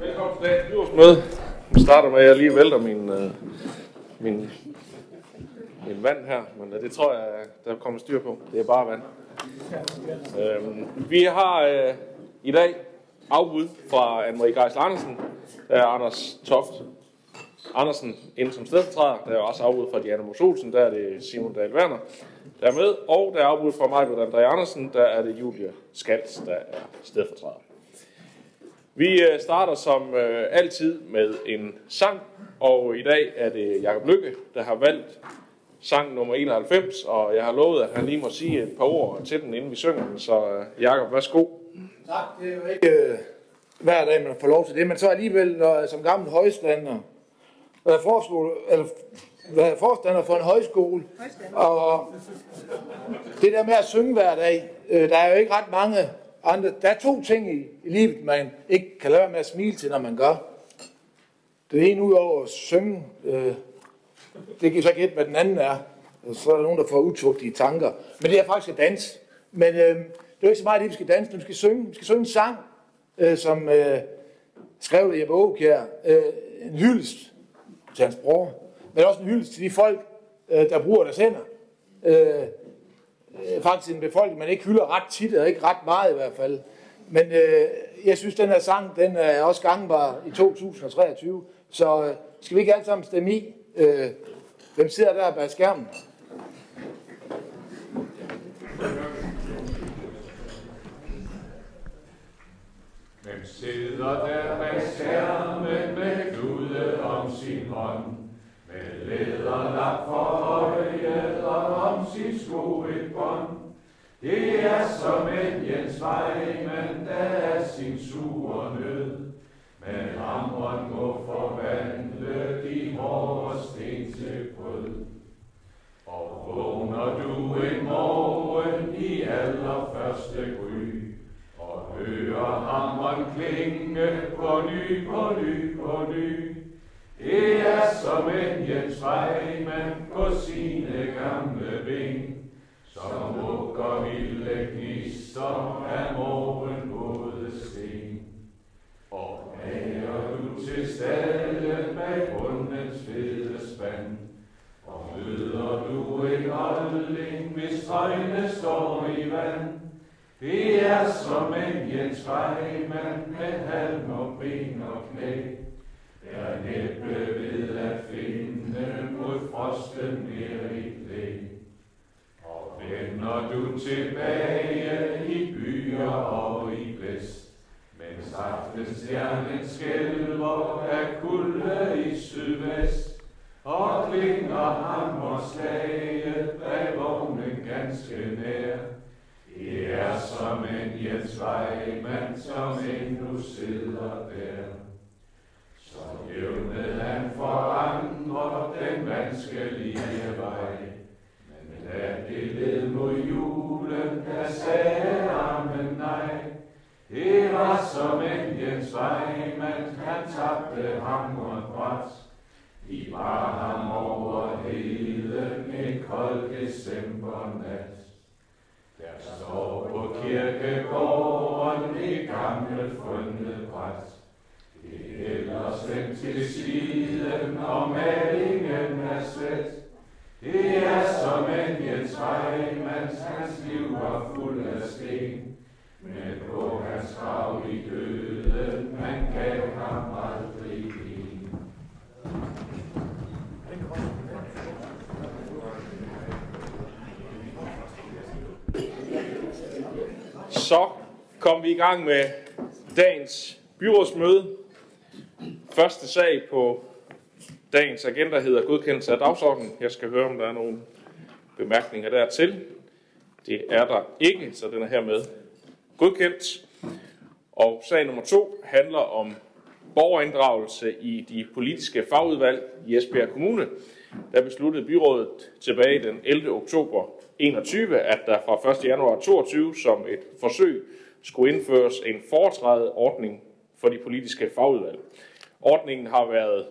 Velkommen til dagens byrådsmøde. Vi starter med, at jeg lige vælter min, øh, min, min vand her, men øh, det tror jeg, der kommer styr på. Det er bare vand. Øhm, vi har øh, i dag afbud fra Anne-Marie Geisler Andersen. Der er Anders Toft Andersen inde som stedfortræder. Der er også afbud fra Diana Mos Olsen. Der er det Simon Dahl Werner, der er med. Og der er afbud fra mig, André Andersen. Der er det Julie Skals, der er stedfortræder. Vi øh, starter som øh, altid med en sang, og i dag er det Jakob Lykke, der har valgt sang nummer 91, og jeg har lovet, at han lige må sige et par ord til den, inden vi synger den, så øh, Jakob, værsgo. Tak, det er jo ikke øh, hver dag, man får lov til det, men så alligevel, når som gammel højstander, været forskole, eller været forstander for en højskole, og det der med at synge hver dag, øh, der er jo ikke ret mange andre. Der er to ting i, i livet, man ikke kan lade være med at smile til, når man gør. Det ene ud over at synge, øh, det kan så ikke hvad den anden er. Og så er der nogen, der får utugtige tanker. Men det er faktisk at danse. Men øh, det er jo ikke så meget, at vi skal danse, vi skal synge. Vi skal synge en sang, øh, som øh, skrev Jeppe Aukjær. Øh, en hyldest til hans bror. Men også en hyldest til de folk, øh, der bruger deres hænder. Øh, øh faktisk en befolkning, man ikke hylder ret tit, og ikke ret meget i hvert fald. Men øh, jeg synes, den her sang, den er også gangbar i 2023. Så øh, skal vi ikke alle sammen stemme i? Øh, hvem sidder der bag skærmen? Hvem sidder der bag skærmen med Gud om sin hånd? Med læderlap for øjet og om sit sko et bånd. Det er som en Jens Weimann, der er sin sure nød. Men hamren må forvandle de hårde sten til brød. Og vågner du en morgen i allerførste gry, og hører hamren klinge på ny, på ny, på ny. Det er som en Jens Weimann på sine gamle ben, som mukker vilde gnister af morgenvåde sten. Og mager du til stalle bag bundens fede spand, og møder du en olding, hvis øjne står i vand, det er som en Jens Weimann med halm og ben og knæ, der næppe ved at finde mod frosten mere i klæ. Og vender du tilbage i byer og i blæst, mens aftenstjernen skælver af kulde i sydvest, og klinger hammerslaget bag vognen ganske nær. Det er som en Jens Weimann, som endnu sidder der. Det som en Jens Weimann, han tabte hammeren bræt. I var ham over hele en kold decembernat. Der står på kirkegården i gammel fundet bræt. Det hælder svendt til siden, og malingen er slet. Det er som en Jens mens hans liv var fuld af sten. Men på hans grav i døden, man gav ham aldrig. Så kom vi i gang med dagens byrådsmøde. Første sag på dagens agenda hedder godkendelse af dagsordenen. Jeg skal høre, om der er nogle bemærkninger dertil. Det er der ikke, så den er hermed godkendt. Og sag nummer to handler om borgerinddragelse i de politiske fagudvalg i Esbjerg Kommune. Der besluttede byrådet tilbage den 11. oktober 21, at der fra 1. januar 22 som et forsøg skulle indføres en foretrædet ordning for de politiske fagudvalg. Ordningen har været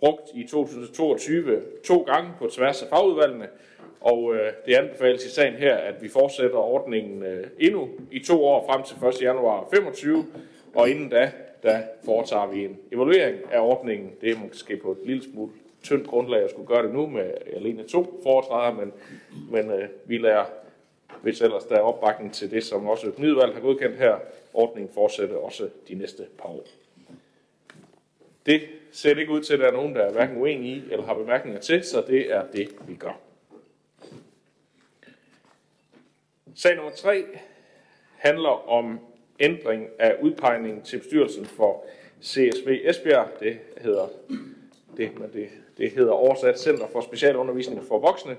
brugt i 2022 to gange på tværs af fagudvalgene, og øh, det anbefales i sagen her, at vi fortsætter ordningen øh, endnu i to år frem til 1. januar 25, og inden da, der foretager vi en evaluering af ordningen. Det er måske på et lille smule tyndt grundlag at skulle gøre det nu med alene to foretræder, men, men øh, vi lader, hvis ellers der er opbakning til det, som også økonomiudvalget har godkendt her, ordningen fortsætter også de næste par år. Det ser ikke ud til, at der er nogen, der er hverken uenige i eller har bemærkninger til, så det er det, vi gør. Sag nummer 3 handler om ændring af udpegningen til bestyrelsen for CSV Esbjerg. Det hedder, det, men det, det hedder oversat Center for Specialundervisning for Voksne.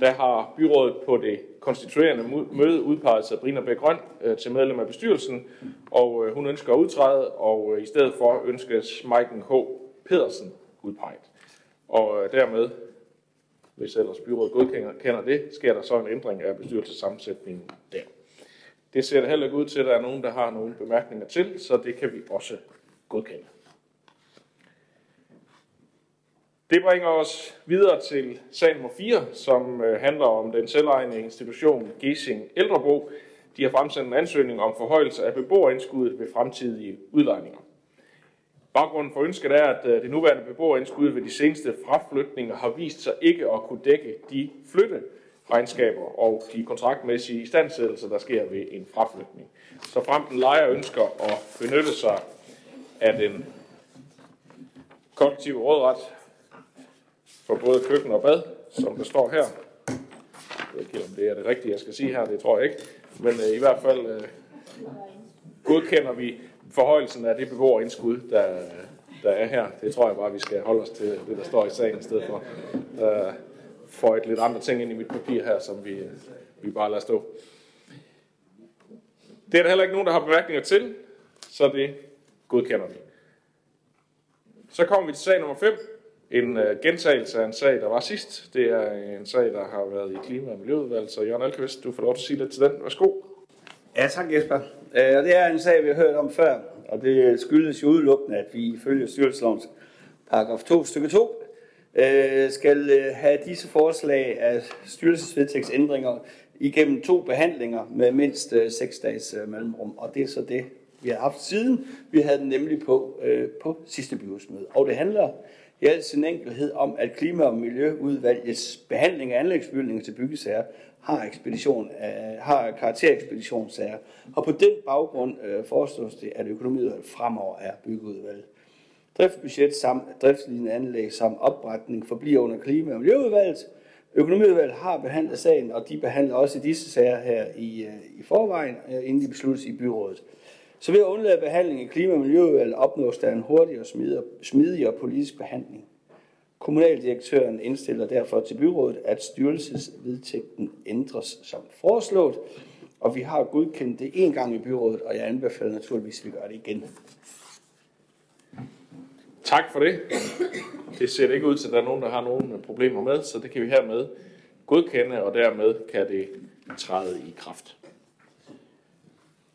Der har byrådet på det konstituerende møde udpeget Sabrina Bæk Grøn øh, til medlem af bestyrelsen, og øh, hun ønsker at udtræde, og øh, i stedet for ønskes Maiken H. Pedersen udpeget. Og dermed, hvis ellers byrådet godkender det, sker der så en ændring af bestyrelsessammensætningen der. Det ser det heller ikke ud til, at der er nogen, der har nogle bemærkninger til, så det kan vi også godkende. Det bringer os videre til sag nummer 4, som øh, handler om den selvejende institution Gesing Ældrebro. De har fremsendt en ansøgning om forhøjelse af beboerindskuddet ved fremtidige udlejninger. Baggrunden for ønsket er, at øh, det nuværende beboerindskud ved de seneste fraflytninger har vist sig ikke at kunne dække de flytteregnskaber og de kontraktmæssige istandsættelser, der sker ved en fraflytning. Så frem den lejer ønsker at benytte sig af den kollektive rådret for både køkken og bad, som der står her. Jeg ved ikke, om det er det rigtige, jeg skal sige her, det tror jeg ikke. Men øh, i hvert fald øh, godkender vi forhøjelsen af det beboerindskud, der, der er her. Det tror jeg bare, vi skal holde os til det, der står i sagen i stedet for. Øh, der får et lidt andre ting ind i mit papir her, som vi, vi bare lader stå. Det er der heller ikke nogen, der har bemærkninger til, så det godkender vi. Så kommer vi til sag nummer 5, en uh, gentagelse af en sag, der var sidst. Det er en sag, der har været i Klima- og Miljøudvalget, så Jørgen Alkvist, du får lov til at sige lidt til den. Værsgo. Ja, tak Jesper. Øh, og det er en sag, vi har hørt om før, og det skyldes jo udelukkende, at vi ifølge styrelseslovens paragraf 2 stykke 2 øh, skal øh, have disse forslag af styrelsesvedtægtsændringer igennem to behandlinger med mindst seks dages mellemrum, og det er så det, vi har haft siden. Vi havde den nemlig på, på sidste byrådsmøde. Og det handler i al sin enkelhed om, at Klima- og Miljøudvalgets behandling af anlægsbygninger til byggesager har, ekspedition, øh, har karakterekspeditionssager. Og på den baggrund øh, foreslås det, at økonomiudvalget fremover er byggeudvalget. Driftsbudget samt driftslignende anlæg samt opretning forbliver under Klima- og Miljøudvalget. Økonomiudvalget har behandlet sagen, og de behandler også disse sager her i, øh, i forvejen, øh, inden de besluttes i byrådet. Så ved at undlade behandling i klima- og miljøudvalget opnås der en hurtigere og smidigere politisk behandling. Kommunaldirektøren indstiller derfor til byrådet, at styrelsesvedtægten ændres som foreslået, og vi har godkendt det en gang i byrådet, og jeg anbefaler naturligvis, at vi gør det igen. Tak for det. Det ser ikke ud til, at der er nogen, der har nogle problemer med, så det kan vi hermed godkende, og dermed kan det træde i kraft.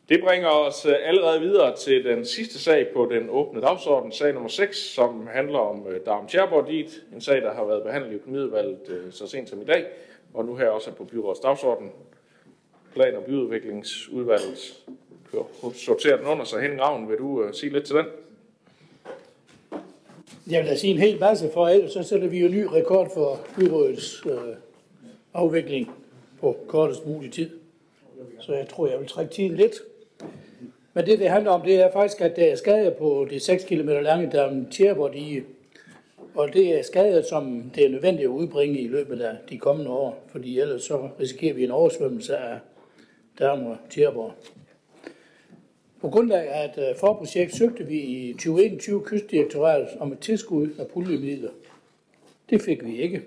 Det bringer os øh, allerede videre til den sidste sag på den åbne dagsorden, sag nummer 6, som handler om øh, Darm Tjerborg en sag, der har været behandlet i økonomiudvalget øh, så sent som i dag, og nu her også er på byrådets dagsorden. Plan- og byudviklingsudvalget sorterer den under sig. Henning Ravn, vil du sige lidt til den? Jeg vil da sige en hel masse, for ellers så sætter vi jo ny rekord for byrådets øh, afvikling på kortest mulig tid. Så jeg tror, jeg vil trække tiden lidt. Men det, det handler om, det er faktisk, at der er skader på det 6 km lange Dam Tjerborg Og det er skader, som det er nødvendigt at udbringe i løbet af de kommende år, fordi ellers så risikerer vi en oversvømmelse af Dam og Tjerborg. På grundlag af et øh, forprojekt søgte vi i 2021 kystdirektoratet om et tilskud af puljemidler. Det fik vi ikke.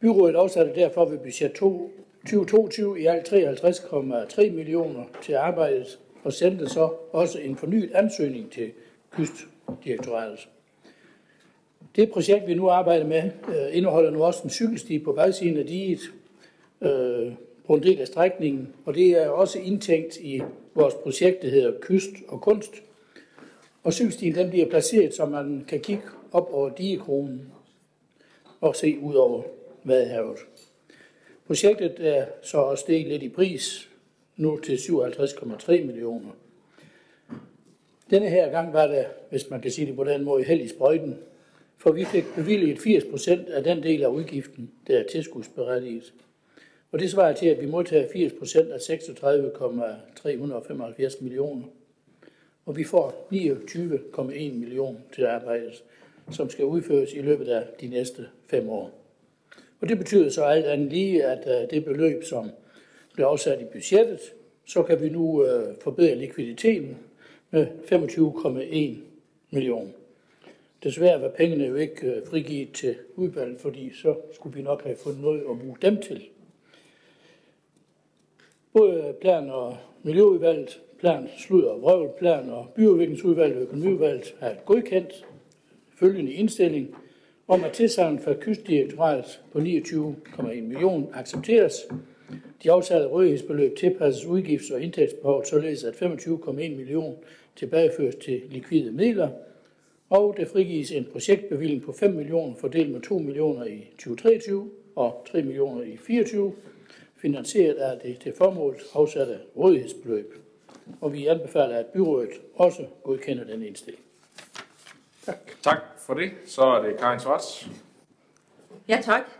Byrådet afsatte derfor ved budget 2022 i alt 53,3 millioner til arbejdet og sendte så også en fornyet ansøgning til Kystdirektoratet. Det projekt, vi nu arbejder med, øh, indeholder nu også en cykelsti på bagsiden af diget øh, på en del af strækningen, og det er også indtænkt i vores projekt, der hedder Kyst og Kunst. Og cykelstien den bliver placeret, så man kan kigge op over digekronen og se ud over Vadehavet. Projektet er så også steget lidt i pris, nu til 57,3 millioner. Denne her gang var der, hvis man kan sige det på den måde, held i sprøjten, for vi fik bevilget 80 procent af den del af udgiften, der er tilskudsberettiget. Og det svarer til, at vi modtager 80 procent af 36,375 millioner. Og vi får 29,1 millioner til arbejdet, som skal udføres i løbet af de næste fem år. Og det betyder så alt andet lige, at øh, det beløb, som blev afsat i budgettet, så kan vi nu øh, forbedre likviditeten med 25,1 millioner. Desværre var pengene jo ikke øh, frigivet til udvalget, fordi så skulle vi nok have fundet noget at bruge dem til. Både plan- og miljøudvalget, plan, slud og vrøvl, plan- og byudviklingsudvalget og økonomiudvalget har godkendt følgende indstilling om at tilsagn fra kystdirektoratet på 29,1 millioner accepteres. De afsatte rådighedsbeløb tilpasses udgifts- og indtægtsbehov, således at 25,1 millioner tilbageføres til likvide midler, og der frigives en projektbevilling på 5 millioner fordelt med 2 millioner i 2023 og 3 millioner i 2024, finansieret af det til formålet afsatte rådighedsbeløb. Og vi anbefaler, at byrådet også godkender den indstilling. Tak. Tak for det. Så er det Karin Svarts. Ja, tak.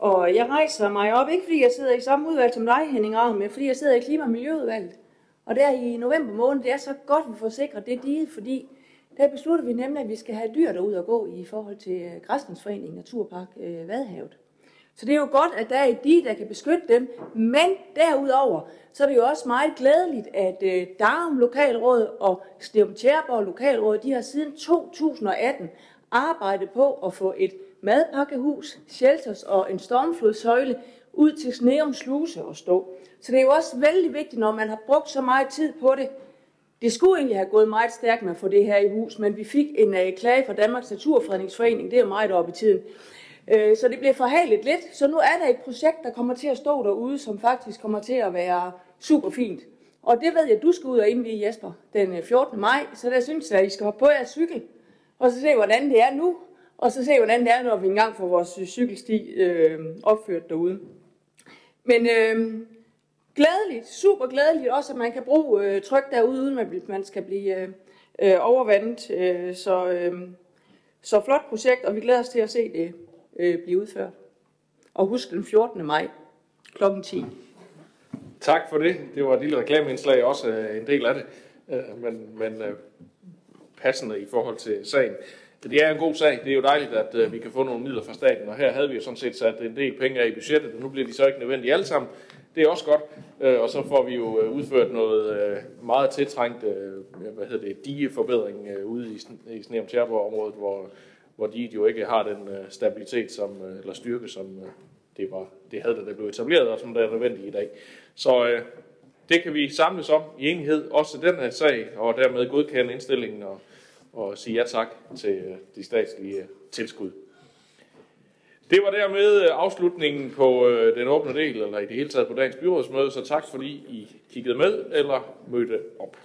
Og jeg rejser mig op, ikke fordi jeg sidder i samme udvalg som dig, Henning Ravn, men fordi jeg sidder i Klima- og Miljøudvalget. Og der i november måned, det er så godt, at vi får sikret det dige, fordi der beslutter vi nemlig, at vi skal have dyr derude og gå i forhold til øh, Græsningsforeningen Naturpark øh, Vadehavet. Så det er jo godt, at der er et dige, der kan beskytte dem, men derudover, så er det jo også meget glædeligt, at øh, Darum Lokalråd og Snevum Tjærborg Lokalråd, de har siden 2018 arbejdet på at få et madpakkehus, shelters og en stormflodsøjle ud til Sneum Sluse og stå. Så det er jo også vældig vigtigt, når man har brugt så meget tid på det. Det skulle egentlig have gået meget stærkt med at få det her i hus, men vi fik en uh, klage fra Danmarks Naturfredningsforening, det er meget op i tiden. Uh, så det blev forhalet lidt, så nu er der et projekt, der kommer til at stå derude, som faktisk kommer til at være super fint. Og det ved jeg, at du skal ud og indvige Jesper den øh, 14. maj, så der synes jeg, at I skal hoppe på jeres cykel, og så se, hvordan det er nu, og så se, hvordan det er, når vi engang får vores øh, cykelsti øh, opført derude. Men øh, glædeligt, super glædeligt også, at man kan bruge øh, tryk derude, uden at man skal blive øh, øh overvandet. Øh, så, øh, så flot projekt, og vi glæder os til at se det øh, blive udført. Og husk den 14. maj kl. 10. Tak for det. Det var et lille reklameindslag, også øh, en del af det, men, men passende i forhold til sagen. Det er en god sag. Det er jo dejligt, at øh, vi kan få nogle midler fra staten, og her havde vi jo sådan set sat en del penge af i budgettet, og nu bliver de så ikke nødvendige alle sammen. Det er også godt, øh, og så får vi jo øh, udført noget øh, meget tiltrængt øh, hvad hedder det, digeforbedring øh, ude i, i Sneum Tjerborg området, hvor, hvor diget jo ikke har den øh, stabilitet som, øh, eller styrke, som øh, det, var, det havde, da det blev etableret, og som der er nødvendigt i dag. Så øh, det kan vi samles om i enighed, også den her sag, og dermed godkende indstillingen og, og sige ja tak til øh, de statslige øh, tilskud. Det var dermed øh, afslutningen på den åbne del, eller i det hele taget på dagens byrådsmøde, så tak fordi I kiggede med eller mødte op.